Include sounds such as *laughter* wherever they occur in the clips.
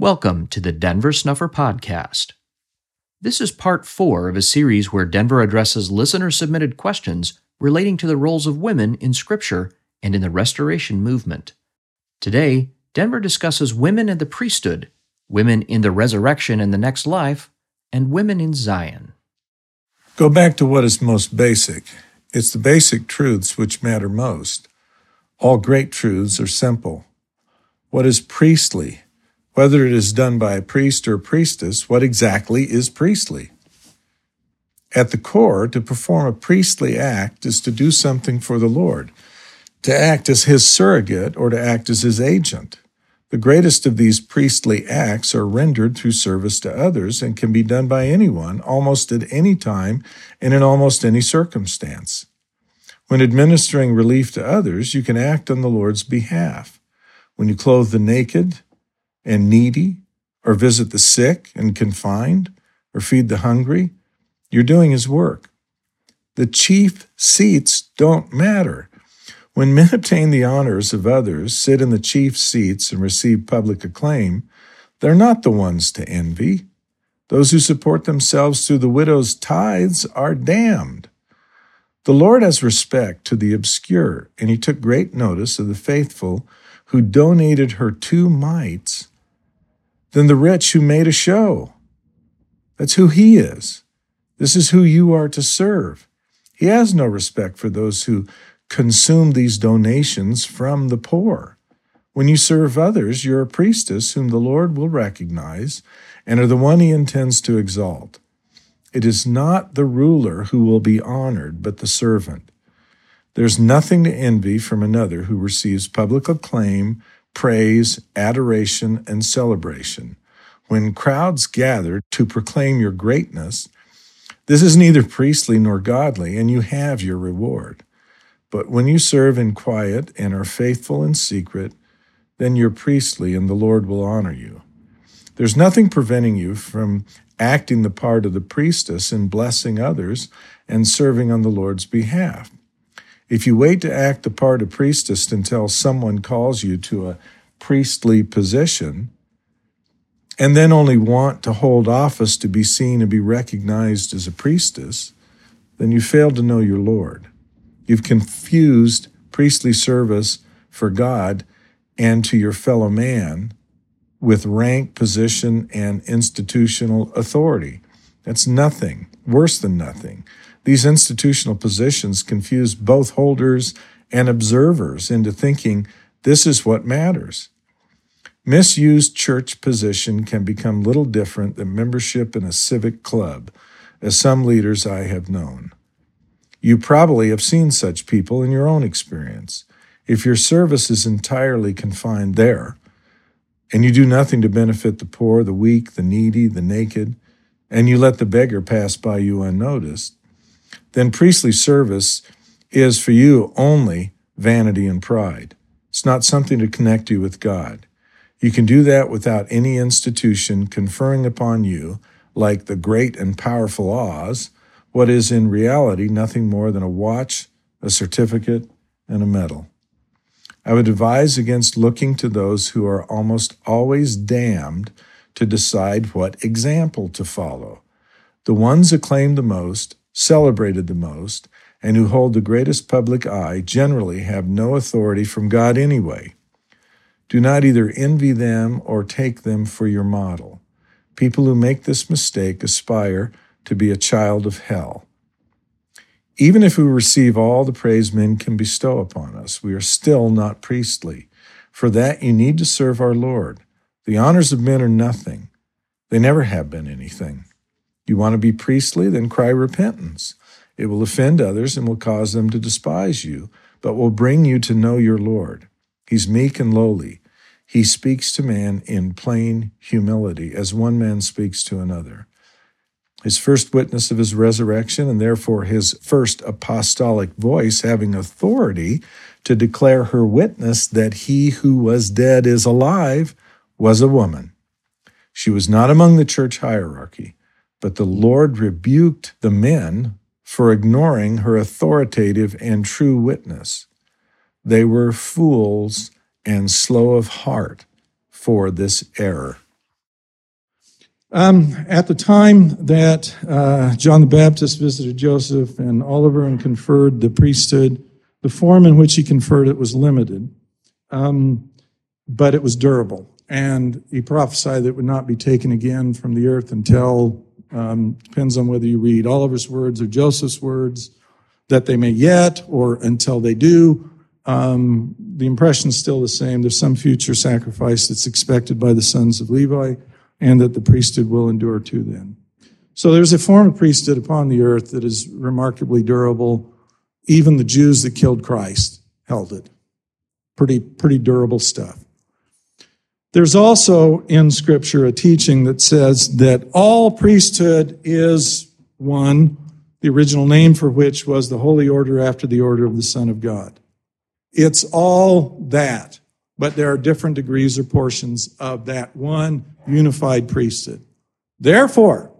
Welcome to the Denver Snuffer Podcast. This is part four of a series where Denver addresses listener submitted questions relating to the roles of women in Scripture and in the Restoration movement. Today, Denver discusses women in the priesthood, women in the resurrection and the next life, and women in Zion. Go back to what is most basic. It's the basic truths which matter most. All great truths are simple. What is priestly? Whether it is done by a priest or priestess, what exactly is priestly? At the core, to perform a priestly act is to do something for the Lord, to act as his surrogate or to act as his agent. The greatest of these priestly acts are rendered through service to others and can be done by anyone, almost at any time and in almost any circumstance. When administering relief to others, you can act on the Lord's behalf. When you clothe the naked and needy, or visit the sick and confined, or feed the hungry, you're doing His work. The chief seats don't matter. When *laughs* men obtain the honors of others, sit in the chief seats, and receive public acclaim, they're not the ones to envy. Those who support themselves through the widow's tithes are damned. The Lord has respect to the obscure, and he took great notice of the faithful who donated her two mites than the rich who made a show. That's who he is. This is who you are to serve. He has no respect for those who consume these donations from the poor. When you serve others, you're a priestess whom the Lord will recognize and are the one he intends to exalt. It is not the ruler who will be honored, but the servant. There's nothing to envy from another who receives public acclaim, praise, adoration, and celebration. When crowds gather to proclaim your greatness, this is neither priestly nor godly, and you have your reward. But when you serve in quiet and are faithful in secret, then you're priestly, and the Lord will honor you. There's nothing preventing you from acting the part of the priestess in blessing others and serving on the Lord's behalf. If you wait to act the part of priestess until someone calls you to a priestly position, and then only want to hold office to be seen and be recognized as a priestess, then you fail to know your Lord. You've confused priestly service for God and to your fellow man with rank, position, and institutional authority. That's nothing, worse than nothing. These institutional positions confuse both holders and observers into thinking this is what matters. Misused church position can become little different than membership in a civic club, as some leaders I have known. You probably have seen such people in your own experience. If your service is entirely confined there, and you do nothing to benefit the poor, the weak, the needy, the naked, and you let the beggar pass by you unnoticed, then priestly service is for you only vanity and pride. It's not something to connect you with God. You can do that without any institution conferring upon you, like the great and powerful Oz, what is in reality nothing more than a watch, a certificate, and a medal. I would advise against looking to those who are almost always damned to decide what example to follow. The ones acclaimed the most, celebrated the most, and who hold the greatest public eye generally have no authority from God anyway. Do not either envy them or take them for your model. People who make this mistake aspire to be a child of hell. Even if we receive all the praise men can bestow upon us, we are still not priestly. For that you need to serve our Lord. The honors of men are nothing, they never have been anything. You want to be priestly? Then cry repentance. It will offend others and will cause them to despise you, but will bring you to know your Lord. He's meek and lowly. He speaks to man in plain humility, as one man speaks to another his first witness of his resurrection, and therefore his first apostolic voice, having authority to declare her witness that he who was dead is alive, was a woman. She was not among the church hierarchy, but the Lord rebuked the men for ignoring her authoritative and true witness. They were fools and slow of heart for this error. Um, at the time that uh, John the Baptist visited Joseph and Oliver and conferred the priesthood, the form in which he conferred it was limited, um, but it was durable. And he prophesied that it would not be taken again from the earth until, um, depends on whether you read Oliver's words or Joseph's words, that they may yet or until they do. Um, the impression is still the same. There's some future sacrifice that's expected by the sons of Levi and that the priesthood will endure to then. So there's a form of priesthood upon the earth that is remarkably durable. Even the Jews that killed Christ held it. Pretty, pretty durable stuff. There's also in Scripture a teaching that says that all priesthood is one, the original name for which was the holy order after the order of the Son of God. It's all that but there are different degrees or portions of that one unified priesthood. Therefore,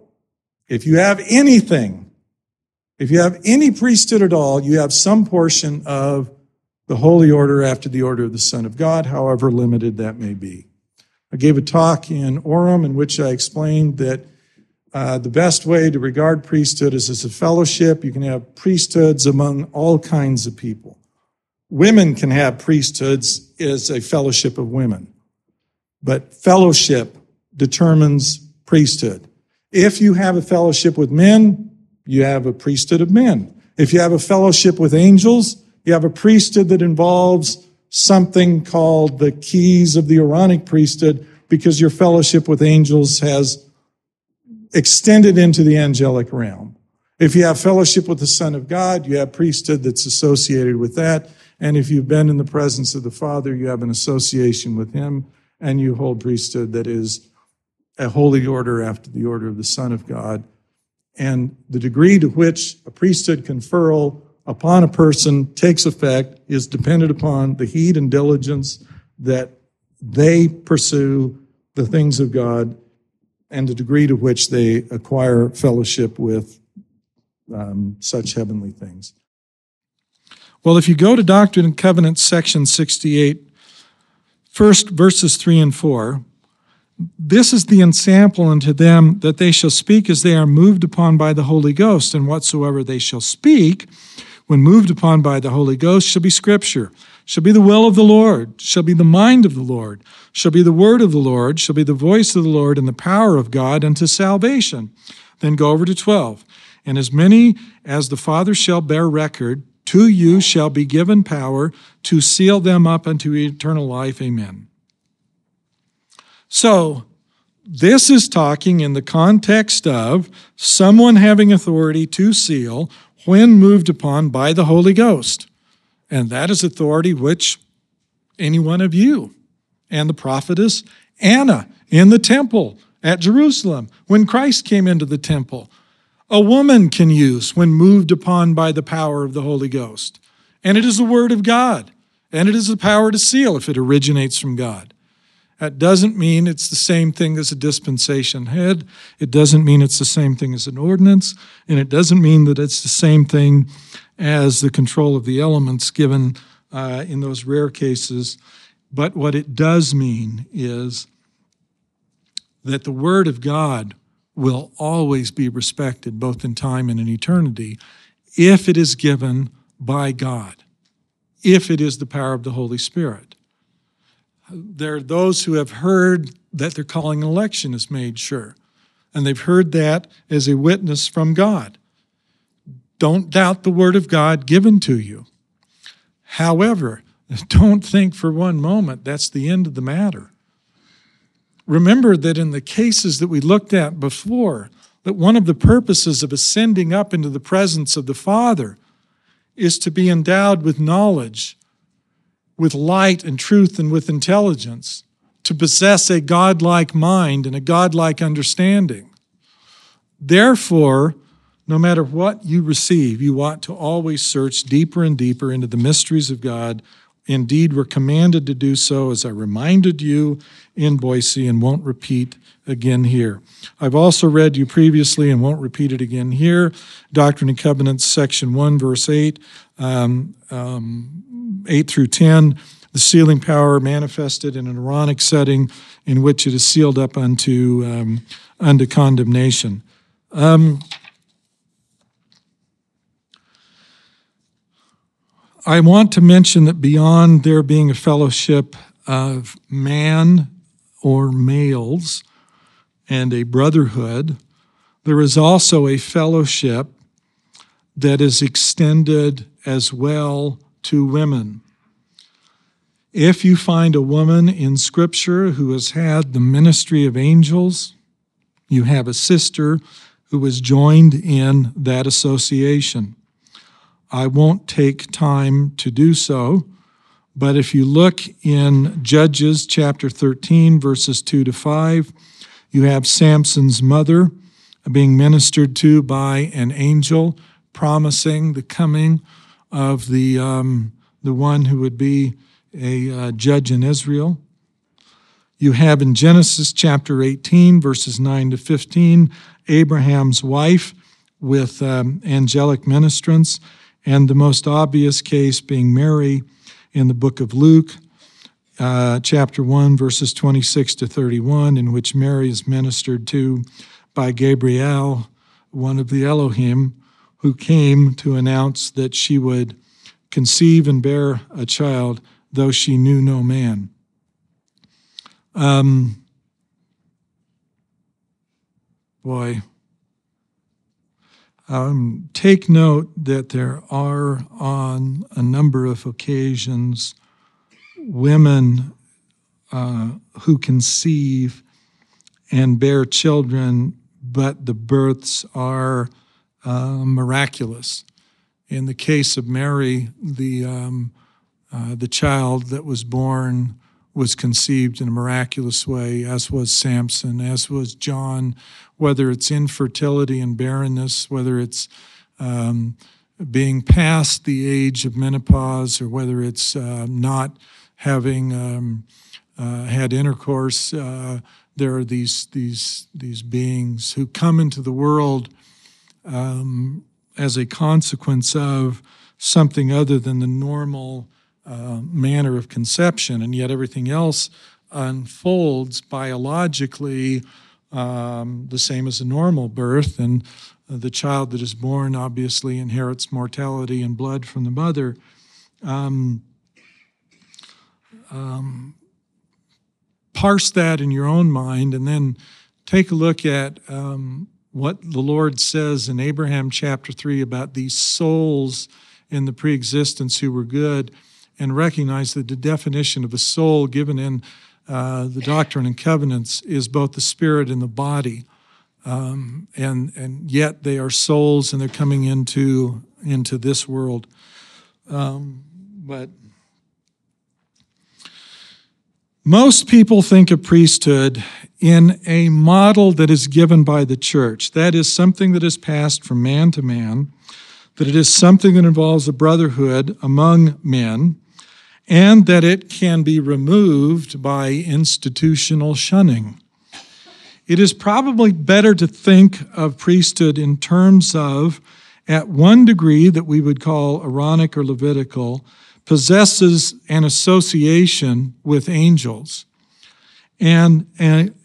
if you have anything, if you have any priesthood at all, you have some portion of the holy order after the order of the Son of God, however limited that may be. I gave a talk in Orem in which I explained that uh, the best way to regard priesthood is as a fellowship. You can have priesthoods among all kinds of people women can have priesthoods is a fellowship of women. But fellowship determines priesthood. If you have a fellowship with men, you have a priesthood of men. If you have a fellowship with angels, you have a priesthood that involves something called the keys of the Aaronic priesthood because your fellowship with angels has extended into the angelic realm. If you have fellowship with the Son of God, you have priesthood that's associated with that. And if you've been in the presence of the Father, you have an association with Him, and you hold priesthood that is a holy order after the order of the Son of God. And the degree to which a priesthood conferral upon a person takes effect is dependent upon the heed and diligence that they pursue the things of God and the degree to which they acquire fellowship with um, such heavenly things. Well, if you go to Doctrine and Covenants, section 68, first verses 3 and 4, this is the ensample unto them that they shall speak as they are moved upon by the Holy Ghost, and whatsoever they shall speak, when moved upon by the Holy Ghost, shall be Scripture, shall be the will of the Lord, shall be the mind of the Lord, shall be the word of the Lord, shall be the voice of the Lord, and the power of God unto salvation. Then go over to 12. And as many as the Father shall bear record, to you shall be given power to seal them up unto eternal life. Amen. So, this is talking in the context of someone having authority to seal when moved upon by the Holy Ghost. And that is authority which any one of you and the prophetess Anna in the temple at Jerusalem when Christ came into the temple a woman can use when moved upon by the power of the Holy Ghost. And it is the Word of God, and it is the power to seal if it originates from God. That doesn't mean it's the same thing as a dispensation head. It doesn't mean it's the same thing as an ordinance. And it doesn't mean that it's the same thing as the control of the elements given uh, in those rare cases. But what it does mean is that the Word of God will always be respected, both in time and in eternity, if it is given by God, if it is the power of the Holy Spirit. There are those who have heard that their calling an election is made sure, and they've heard that as a witness from God. Don't doubt the word of God given to you. However, *laughs* don't think for one moment that's the end of the matter. Remember that in the cases that we looked at before, that one of the purposes of ascending up into the presence of the Father is to be endowed with knowledge, with light and truth, and with intelligence, to possess a godlike mind and a godlike understanding. Therefore, no matter what you receive, you ought to always search deeper and deeper into the mysteries of God Indeed, we're commanded to do so, as I reminded you in Boise and won't repeat again here. I've also read you previously and won't repeat it again here Doctrine and Covenants, section 1, verse 8, um, um, 8 through 10. The sealing power manifested in an Aaronic setting in which it is sealed up unto um, unto condemnation. Um, I want to mention that beyond there being a fellowship of man or males and a brotherhood, there is also a fellowship that is extended as well to women. If you find a woman in Scripture who has had the ministry of angels, you have a sister who was joined in that association. I won't take time to do so, but if you look in Judges chapter 13, verses 2 to 5, you have Samson's mother being ministered to by an angel, promising the coming of the, um, the one who would be a uh, judge in Israel. You have in Genesis chapter 18, verses 9 to 15, Abraham's wife with um, angelic ministrants and the most obvious case being Mary in the book of Luke, uh, chapter 1, verses 26 to 31, in which Mary is ministered to by Gabriel, one of the Elohim, who came to announce that she would conceive and bear a child, though she knew no man. Um, boy, um, take note that there are, on a number of occasions, women uh, who conceive and bear children, but the births are uh, miraculous. In the case of Mary, the um, uh, the child that was born was conceived in a miraculous way, as was Samson, as was John, whether it's infertility and barrenness, whether it's um, being past the age of menopause, or whether it's uh, not having um, uh, had intercourse. Uh, there are these these these beings who come into the world um, as a consequence of something other than the normal uh, manner of conception, and yet everything else unfolds biologically um, the same as a normal birth. And the child that is born obviously inherits mortality and blood from the mother. Um, um, parse that in your own mind and then take a look at um, what the Lord says in Abraham chapter 3 about these souls in the preexistence who were good and recognize that the definition of a soul given in uh, the Doctrine and Covenants is both the spirit and the body. Um, and and yet they are souls and they're coming into into this world. Um, but most people think of priesthood in a model that is given by the church. That is something that is passed from man to man, that it is something that involves a brotherhood among men, and that it can be removed by institutional shunning. It is probably better to think of priesthood in terms of, at one degree that we would call Aaronic or Levitical, possesses an association with angels, and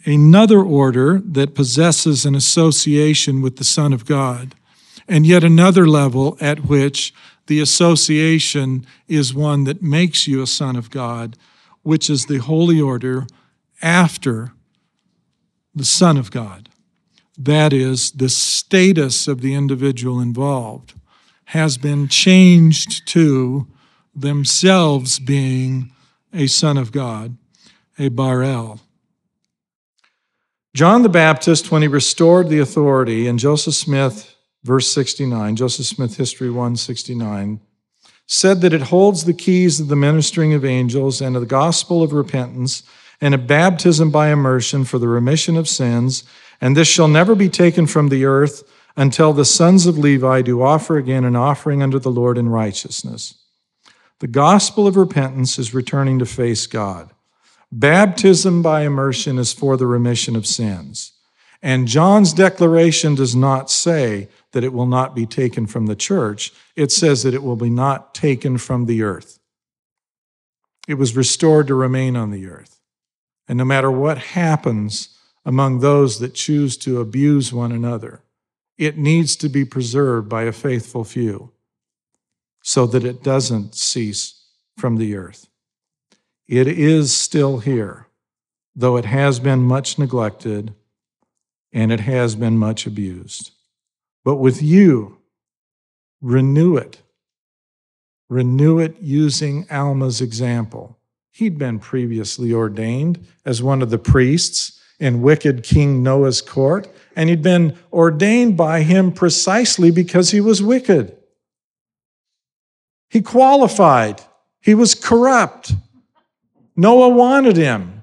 another order that possesses an association with the Son of God, and yet another level at which the association is one that makes you a son of God, which is the holy order after the Son of God. That is, the status of the individual involved has been changed to themselves being a son of God, a Bar-El. John the Baptist, when he restored the authority, and Joseph Smith verse 69, Joseph Smith History 169, said that it holds the keys of the ministering of angels and of the gospel of repentance and a baptism by immersion for the remission of sins, and this shall never be taken from the earth until the sons of Levi do offer again an offering unto the Lord in righteousness. The gospel of repentance is returning to face God. Baptism by immersion is for the remission of sins. And John's declaration does not say that it will not be taken from the church. It says that it will be not taken from the earth. It was restored to remain on the earth. And no matter what happens among those that choose to abuse one another, it needs to be preserved by a faithful few so that it doesn't cease from the earth. It is still here, though it has been much neglected and it has been much abused. But with you, renew it. Renew it using Alma's example. He'd been previously ordained as one of the priests in wicked King Noah's court, and he'd been ordained by him precisely because he was wicked. He qualified, he was corrupt. Noah wanted him,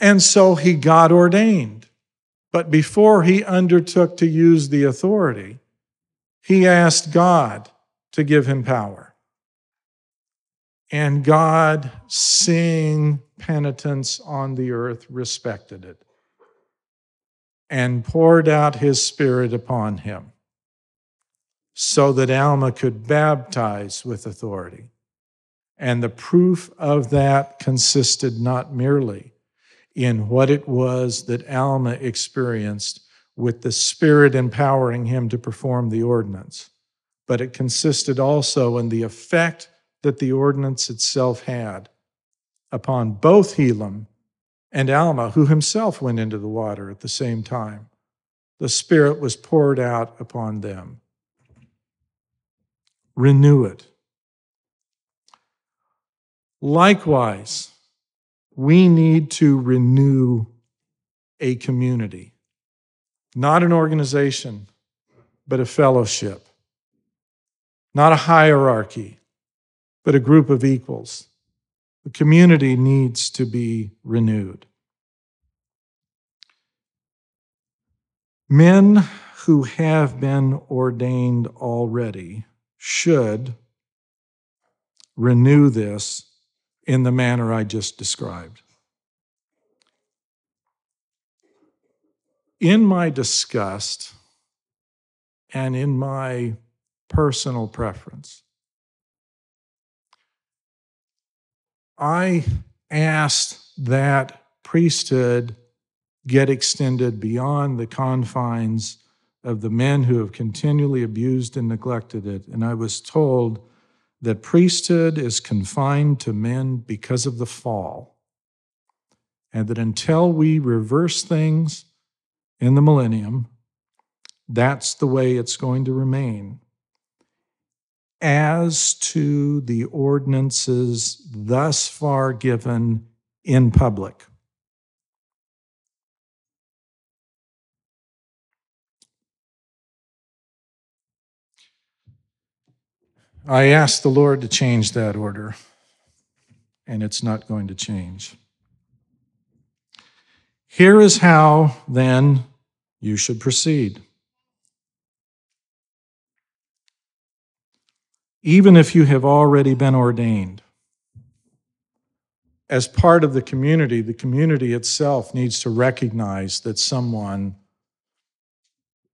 and so he got ordained. But before he undertook to use the authority, he asked God to give him power. And God, seeing penitence on the earth, respected it and poured out his spirit upon him so that Alma could baptize with authority. And the proof of that consisted not merely in what it was that Alma experienced with the Spirit empowering him to perform the ordinance, but it consisted also in the effect that the ordinance itself had upon both Helam and Alma, who himself went into the water at the same time. The Spirit was poured out upon them. Renew it. Likewise, we need to renew a community, not an organization, but a fellowship, not a hierarchy, but a group of equals. The community needs to be renewed. Men who have been ordained already should renew this in the manner I just described. In my disgust and in my personal preference, I asked that priesthood get extended beyond the confines of the men who have continually abused and neglected it. And I was told that priesthood is confined to men because of the fall. And that until we reverse things in the millennium, that's the way it's going to remain. As to the ordinances thus far given in public, I asked the Lord to change that order, and it's not going to change. Here is how, then, you should proceed. Even if you have already been ordained, as part of the community, the community itself needs to recognize that someone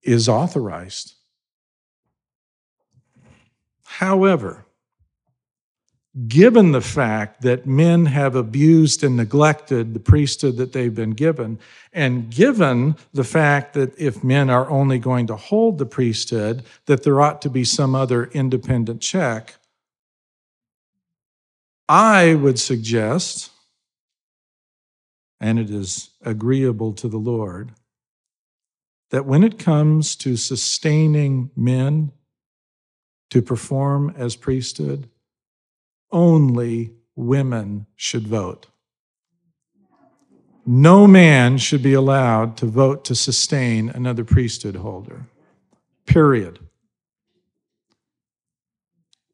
is authorized However, given the fact that men have abused and neglected the priesthood that they've been given, and given the fact that if men are only going to hold the priesthood, that there ought to be some other independent check, I would suggest, and it is agreeable to the Lord, that when it comes to sustaining men to perform as priesthood, only women should vote. No man should be allowed to vote to sustain another priesthood holder. Period.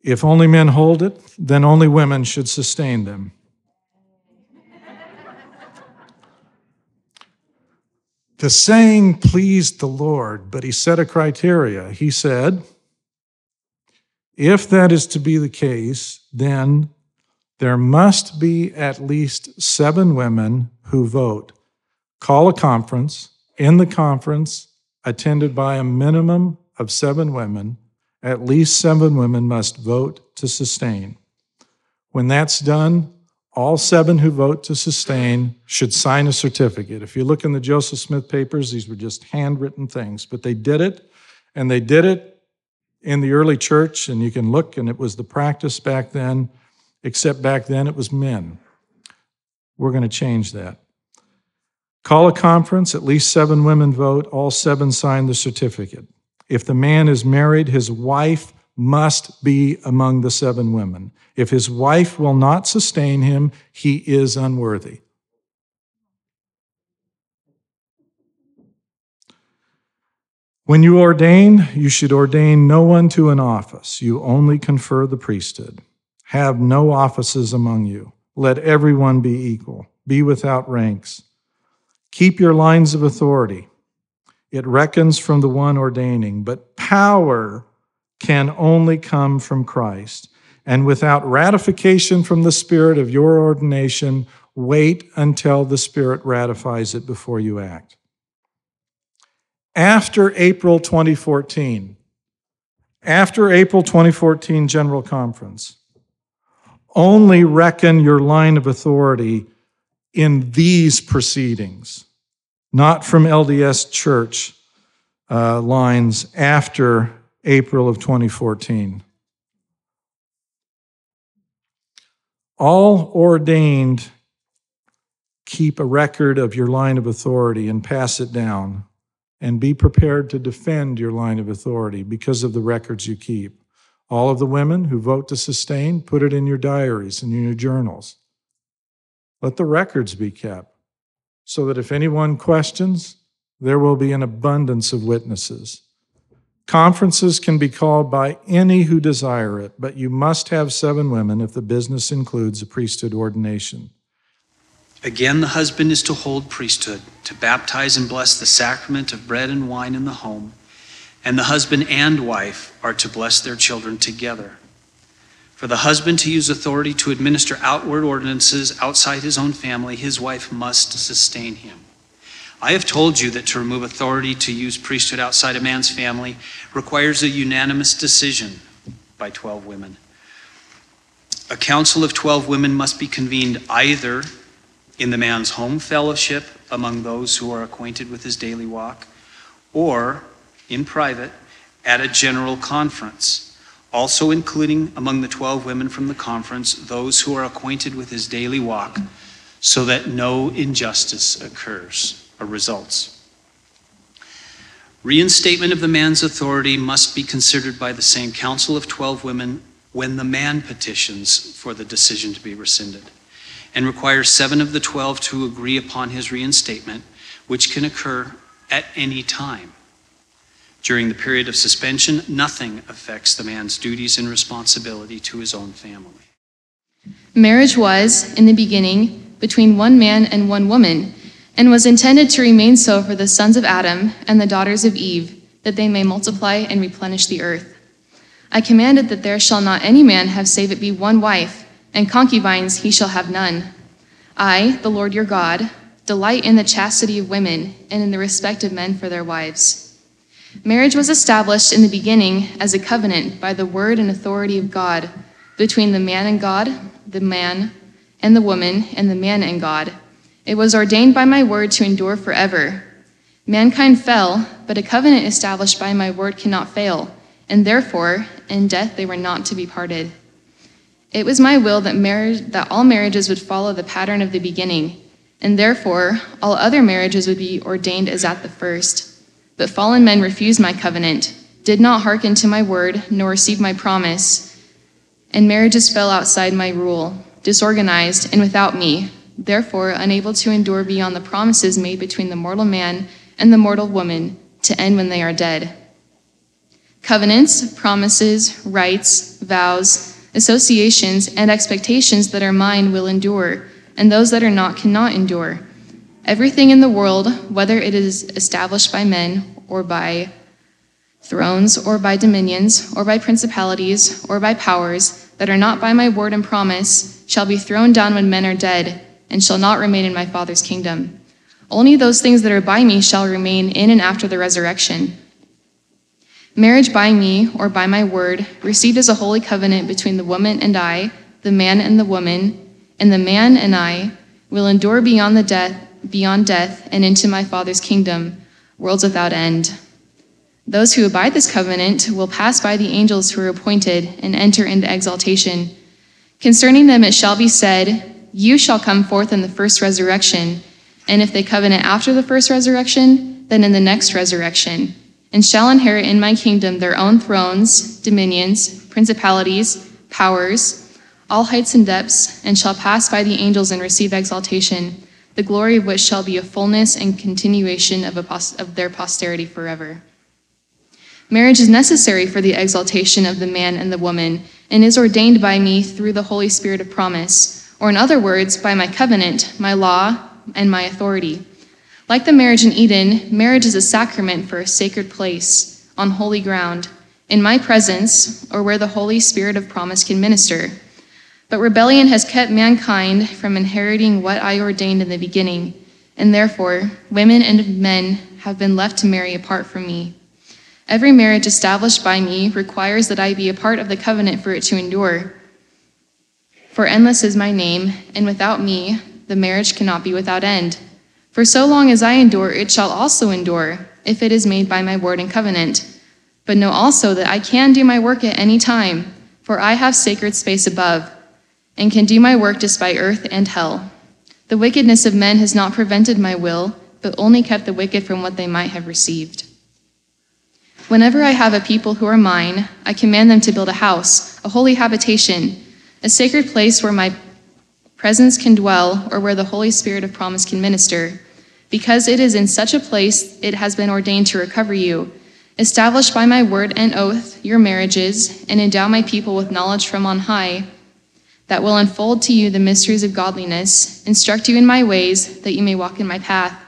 If only men hold it, then only women should sustain them. the saying pleased the Lord, but he set a criteria. He said, if that is to be the case, then there must be at least seven women who vote. Call a conference. In the conference, attended by a minimum of seven women, at least seven women must vote to sustain. When that's done, all seven who vote to sustain should sign a certificate. If you look in the Joseph Smith papers, these were just handwritten things, but they did it, and they did it in the early church, and you can look, and it was the practice back then, except back then it was men. We're going to change that. Call a conference, at least seven women vote, all seven sign the certificate. If the man is married, his wife must be among the seven women. If his wife will not sustain him, he is unworthy. When you ordain, you should ordain no one to an office. You only confer the priesthood. Have no offices among you. Let everyone be equal. Be without ranks. Keep your lines of authority. It reckons from the one ordaining, but power can only come from Christ. And without ratification from the Spirit of your ordination, wait until the Spirit ratifies it before you act. After April 2014, after April 2014 General Conference, only reckon your line of authority in these proceedings, not from LDS Church uh, lines after April of 2014. All ordained keep a record of your line of authority and pass it down, and be prepared to defend your line of authority because of the records you keep. All of the women who vote to sustain, put it in your diaries and in your journals. Let the records be kept so that if anyone questions, there will be an abundance of witnesses. Conferences can be called by any who desire it, but you must have seven women if the business includes a priesthood ordination. Again, the husband is to hold priesthood, to baptize and bless the sacrament of bread and wine in the home, and the husband and wife are to bless their children together. For the husband to use authority to administer outward ordinances outside his own family, his wife must sustain him. I have told you that to remove authority to use priesthood outside a man's family requires a unanimous decision by 12 women. A council of 12 women must be convened either in the man's home fellowship among those who are acquainted with his daily walk, or in private at a general conference, also including among the 12 women from the conference those who are acquainted with his daily walk, so that no injustice occurs or results. Reinstatement of the man's authority must be considered by the same council of 12 women when the man petitions for the decision to be rescinded, and requires seven of the 12 to agree upon his reinstatement, which can occur at any time. During the period of suspension, nothing affects the man's duties and responsibility to his own family. Marriage was, in the beginning, between one man and one woman and was intended to remain so for the sons of Adam and the daughters of Eve, that they may multiply and replenish the earth. I commanded that there shall not any man have save it be one wife, and concubines he shall have none. I, the Lord your God, delight in the chastity of women and in the respect of men for their wives. Marriage was established in the beginning as a covenant by the word and authority of God between the man and God, the man and the woman, and the man and God it was ordained by my word to endure forever. Mankind fell, but a covenant established by my word cannot fail, and therefore, in death they were not to be parted. It was my will that, marriage, that all marriages would follow the pattern of the beginning, and therefore all other marriages would be ordained as at the first. But fallen men refused my covenant, did not hearken to my word, nor receive my promise, and marriages fell outside my rule, disorganized and without me, therefore unable to endure beyond the promises made between the mortal man and the mortal woman to end when they are dead. Covenants, promises, rights, vows, associations, and expectations that are mine will endure, and those that are not cannot endure. Everything in the world, whether it is established by men or by thrones or by dominions or by principalities or by powers that are not by my word and promise, shall be thrown down when men are dead and shall not remain in my Father's kingdom. Only those things that are by me shall remain in and after the resurrection. Marriage by me, or by my word, received as a holy covenant between the woman and I, the man and the woman, and the man and I will endure beyond the death, beyond death, and into my Father's kingdom, worlds without end. Those who abide this covenant will pass by the angels who are appointed and enter into exaltation. Concerning them it shall be said, You shall come forth in the first resurrection, and if they covenant after the first resurrection, then in the next resurrection, and shall inherit in my kingdom their own thrones, dominions, principalities, powers, all heights and depths, and shall pass by the angels and receive exaltation, the glory of which shall be a fullness and continuation of, pos- of their posterity forever. Marriage is necessary for the exaltation of the man and the woman, and is ordained by me through the Holy Spirit of promise, or in other words, by my covenant, my law, and my authority. Like the marriage in Eden, marriage is a sacrament for a sacred place, on holy ground, in my presence, or where the Holy Spirit of promise can minister. But rebellion has kept mankind from inheriting what I ordained in the beginning, and therefore women and men have been left to marry apart from me. Every marriage established by me requires that I be a part of the covenant for it to endure. For endless is my name, and without me, the marriage cannot be without end. For so long as I endure, it shall also endure, if it is made by my word and covenant. But know also that I can do my work at any time, for I have sacred space above, and can do my work despite earth and hell. The wickedness of men has not prevented my will, but only kept the wicked from what they might have received. Whenever I have a people who are mine, I command them to build a house, a holy habitation, a sacred place where my presence can dwell or where the Holy Spirit of promise can minister. Because it is in such a place it has been ordained to recover you. Establish by my word and oath your marriages, and endow my people with knowledge from on high, that will unfold to you the mysteries of godliness, instruct you in my ways, that you may walk in my path.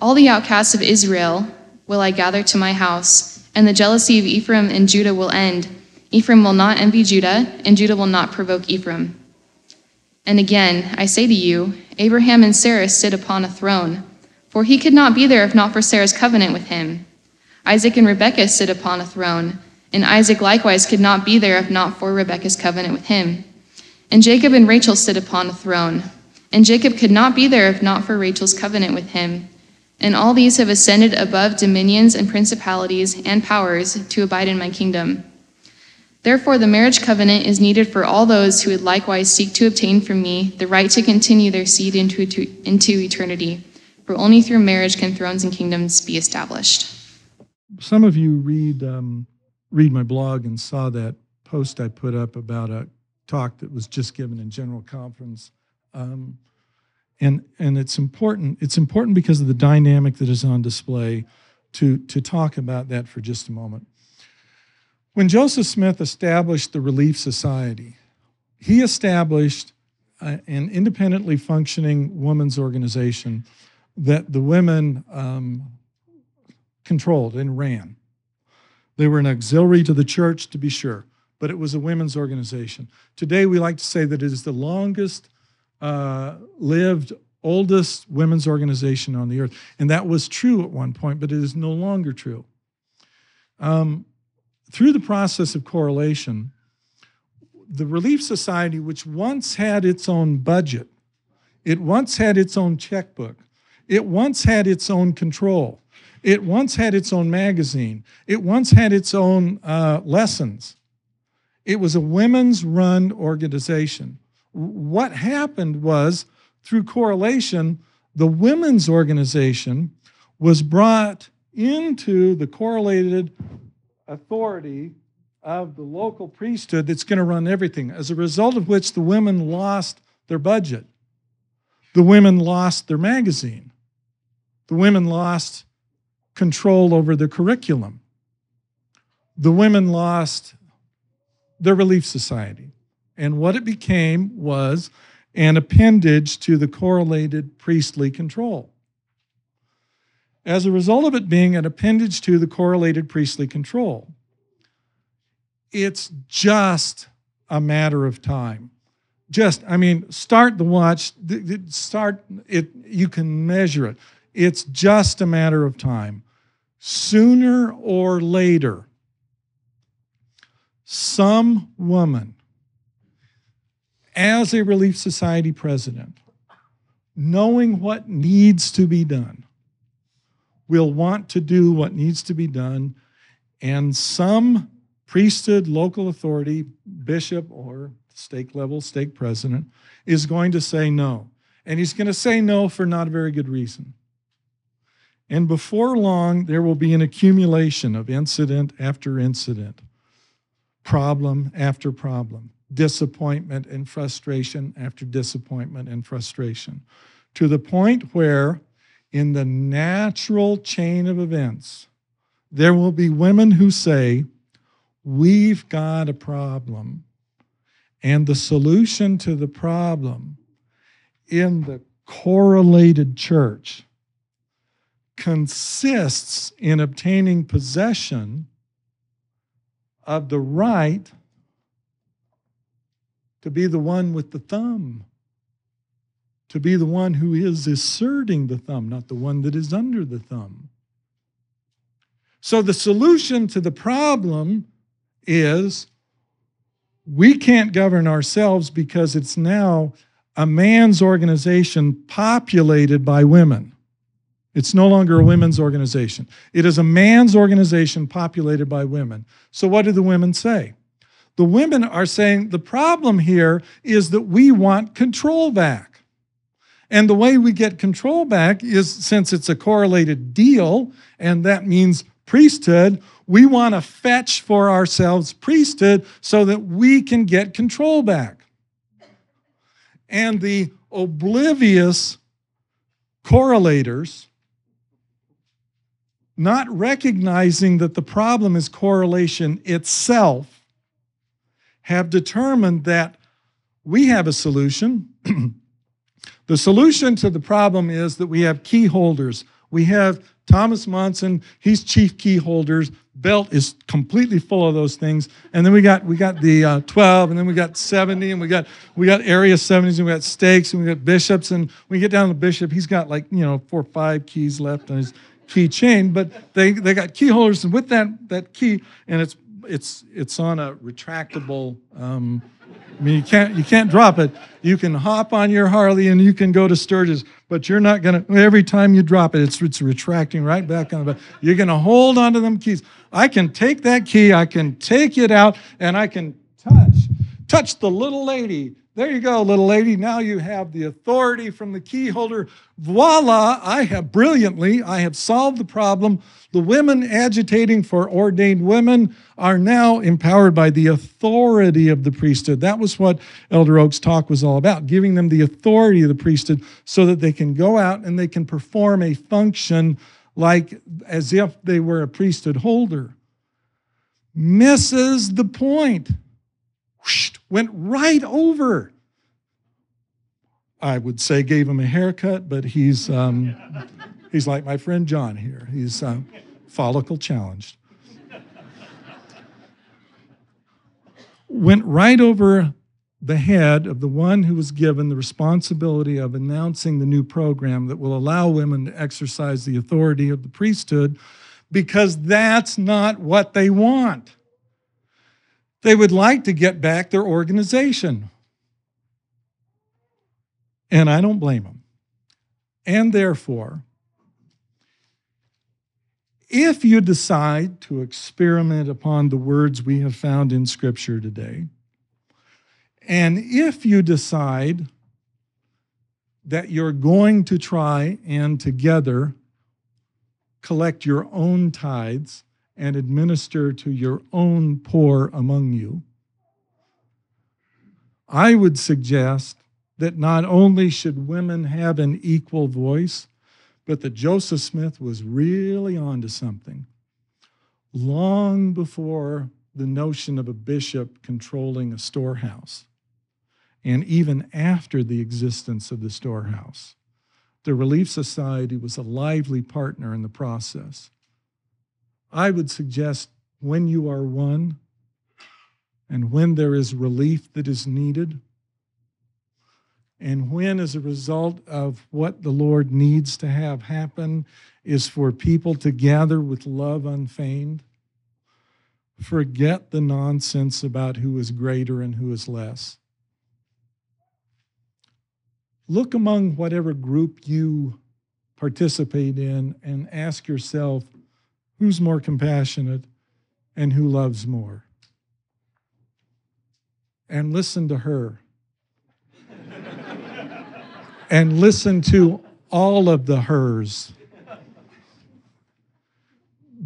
All the outcasts of Israel will I gather to my house and the jealousy of Ephraim and Judah will end. Ephraim will not envy Judah, and Judah will not provoke Ephraim. And again, I say to you, Abraham and Sarah sit upon a throne, for he could not be there if not for Sarah's covenant with him. Isaac and Rebekah sit upon a throne, and Isaac likewise could not be there if not for Rebekah's covenant with him. And Jacob and Rachel sit upon a throne, and Jacob could not be there if not for Rachel's covenant with him and all these have ascended above dominions and principalities and powers to abide in my kingdom. Therefore, the marriage covenant is needed for all those who would likewise seek to obtain from me the right to continue their seed into, into eternity. For only through marriage can thrones and kingdoms be established. Some of you read um, read my blog and saw that post I put up about a talk that was just given in general conference. Um, and and it's important it's important because of the dynamic that is on display to to talk about that for just a moment when joseph smith established the relief society he established an independently functioning women's organization that the women um, controlled and ran they were an auxiliary to the church to be sure but it was a women's organization today we like to say that it is the longest uh, lived oldest women's organization on the earth. And that was true at one point, but it is no longer true. Um, through the process of correlation, the Relief Society, which once had its own budget, it once had its own checkbook, it once had its own control, it once had its own magazine, it once had its own uh, lessons. It was a women's run organization what happened was, through correlation, the women's organization was brought into the correlated authority of the local priesthood that's going to run everything, as a result of which the women lost their budget. The women lost their magazine. The women lost control over the curriculum. The women lost their relief society. And what it became was an appendage to the correlated priestly control. As a result of it being an appendage to the correlated priestly control, it's just a matter of time. Just, I mean, start the watch, start it, you can measure it. It's just a matter of time. Sooner or later, some woman as a Relief Society president, knowing what needs to be done, will want to do what needs to be done, and some priesthood, local authority, bishop, or stake level, stake president, is going to say no. And he's going to say no for not a very good reason. And before long, there will be an accumulation of incident after incident, problem after problem, disappointment and frustration after disappointment and frustration, to the point where, in the natural chain of events, there will be women who say, We've got a problem. And the solution to the problem in the correlated church consists in obtaining possession of the right to be the one with the thumb, to be the one who is asserting the thumb, not the one that is under the thumb. So the solution to the problem is we can't govern ourselves because it's now a man's organization populated by women. It's no longer a women's organization. It is a man's organization populated by women. So, what do the women say? The women are saying the problem here is that we want control back. And the way we get control back is since it's a correlated deal, and that means priesthood, we want to fetch for ourselves priesthood so that we can get control back. And the oblivious correlators, not recognizing that the problem is correlation itself, have determined that we have a solution. *clears throat* the solution to the problem is that we have key holders. We have Thomas Monson, he's chief key holders. Belt is completely full of those things. And then we got we got the uh, 12, and then we got 70, and we got we got area 70s, and we got stakes, and we got bishops. And we get down to bishop, he's got like you know four or five keys left on his key chain. But they they got key holders, and with that that key, and it's it's it's on a retractable. Um, I mean, you can't you can't drop it. You can hop on your Harley and you can go to Sturgis, but you're not gonna. Every time you drop it, it's it's retracting right back on the back. You're gonna hold onto them keys. I can take that key, I can take it out, and I can touch the little lady there you go, little lady. Now you have the authority from the key holder. Voila, I have brilliantly, I have solved the problem. The women agitating for ordained women are now empowered by the authority of the priesthood. That was what Elder Oaks' talk was all about, giving them the authority of the priesthood so that they can go out and they can perform a function like as if they were a priesthood holder. Misses the point whoosh, went right over. I would say gave him a haircut, but he's um, he's like my friend John here. He's uh, follicle challenged. Went right over the head of the one who was given the responsibility of announcing the new program that will allow women to exercise the authority of the priesthood because that's not what they want. They would like to get back their organization. And I don't blame them. And therefore, if you decide to experiment upon the words we have found in Scripture today, and if you decide that you're going to try and together collect your own tithes and administer to your own poor among you, I would suggest that not only should women have an equal voice, but that Joseph Smith was really onto something. Long before the notion of a bishop controlling a storehouse, and even after the existence of the storehouse, the Relief Society was a lively partner in the process. I would suggest when you are one and when there is relief that is needed, and when, as a result of what the Lord needs to have happen, is for people to gather with love unfeigned, forget the nonsense about who is greater and who is less. look among whatever group you participate in and ask yourself who's more compassionate and who loves more. And listen to her. *laughs* and listen to all of the hers.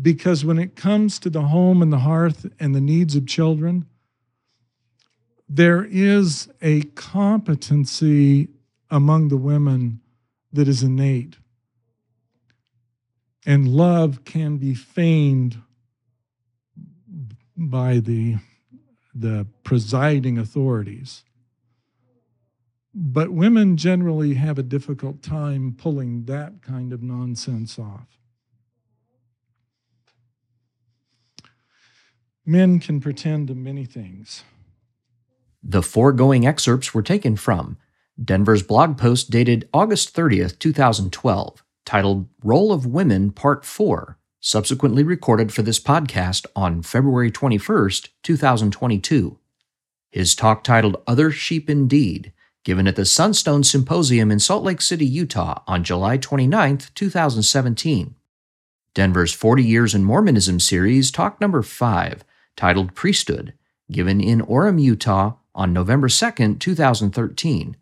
Because when it comes to the home and the hearth and the needs of children, there is a competency among the women that is innate. And love can be feigned by the, the presiding authorities. But women generally have a difficult time pulling that kind of nonsense off. Men can pretend to many things. The foregoing excerpts were taken from Denver's blog post dated August 30th, 2012, titled Role of Women Part 4, subsequently recorded for this podcast on February 21st, 2022. His talk titled Other Sheep Indeed, given at the Sunstone Symposium in Salt Lake City, Utah on July 29, 2017. Denver's 40 Years in Mormonism series, talk number 5, titled Priesthood, given in Orem, Utah on November 2, 2013.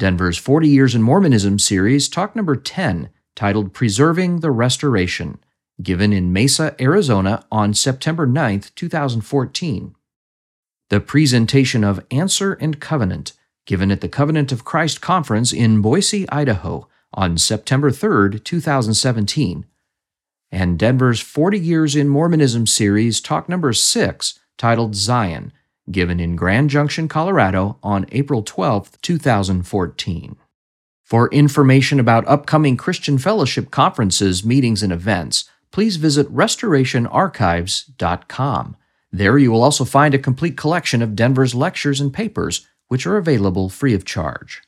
Denver's 40 Years in Mormonism series, talk number 10, titled Preserving the Restoration, given in Mesa, Arizona on September 9, 2014. The presentation of Answer and Covenant, given at the Covenant of Christ Conference in Boise, Idaho on September 3, 2017. And Denver's 40 Years in Mormonism series, talk number 6, titled Zion, given in Grand Junction, Colorado on April 12, 2014. For information about upcoming Christian Fellowship conferences, meetings, and events, please visit restorationarchives.com. There you will also find a complete collection of Denver's lectures and papers, which are available free of charge.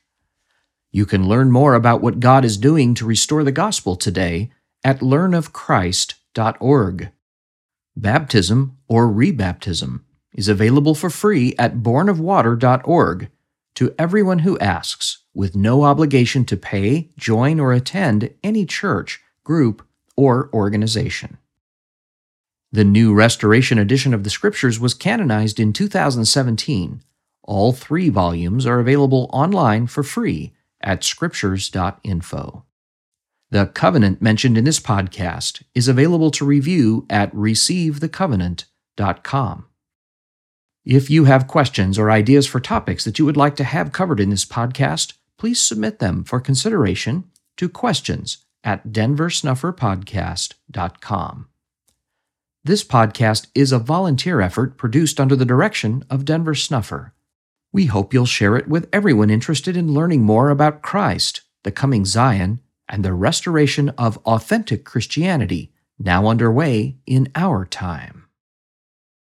You can learn more about what God is doing to restore the gospel today at learnofchrist.org. Baptism or rebaptism is available for free at bornofwater.org to everyone who asks, with no obligation to pay, join, or attend any church, group, or organization. The new Restoration edition of the Scriptures was canonized in 2017. All three volumes are available online for free at scriptures.info. The covenant mentioned in this podcast is available to review at receivethecovenant.com. If you have questions or ideas for topics that you would like to have covered in this podcast, please submit them for consideration to questions at denversnufferpodcast.com. This podcast is a volunteer effort produced under the direction of Denver Snuffer. We hope you'll share it with everyone interested in learning more about Christ, the coming Zion, and the restoration of authentic Christianity now underway in our time.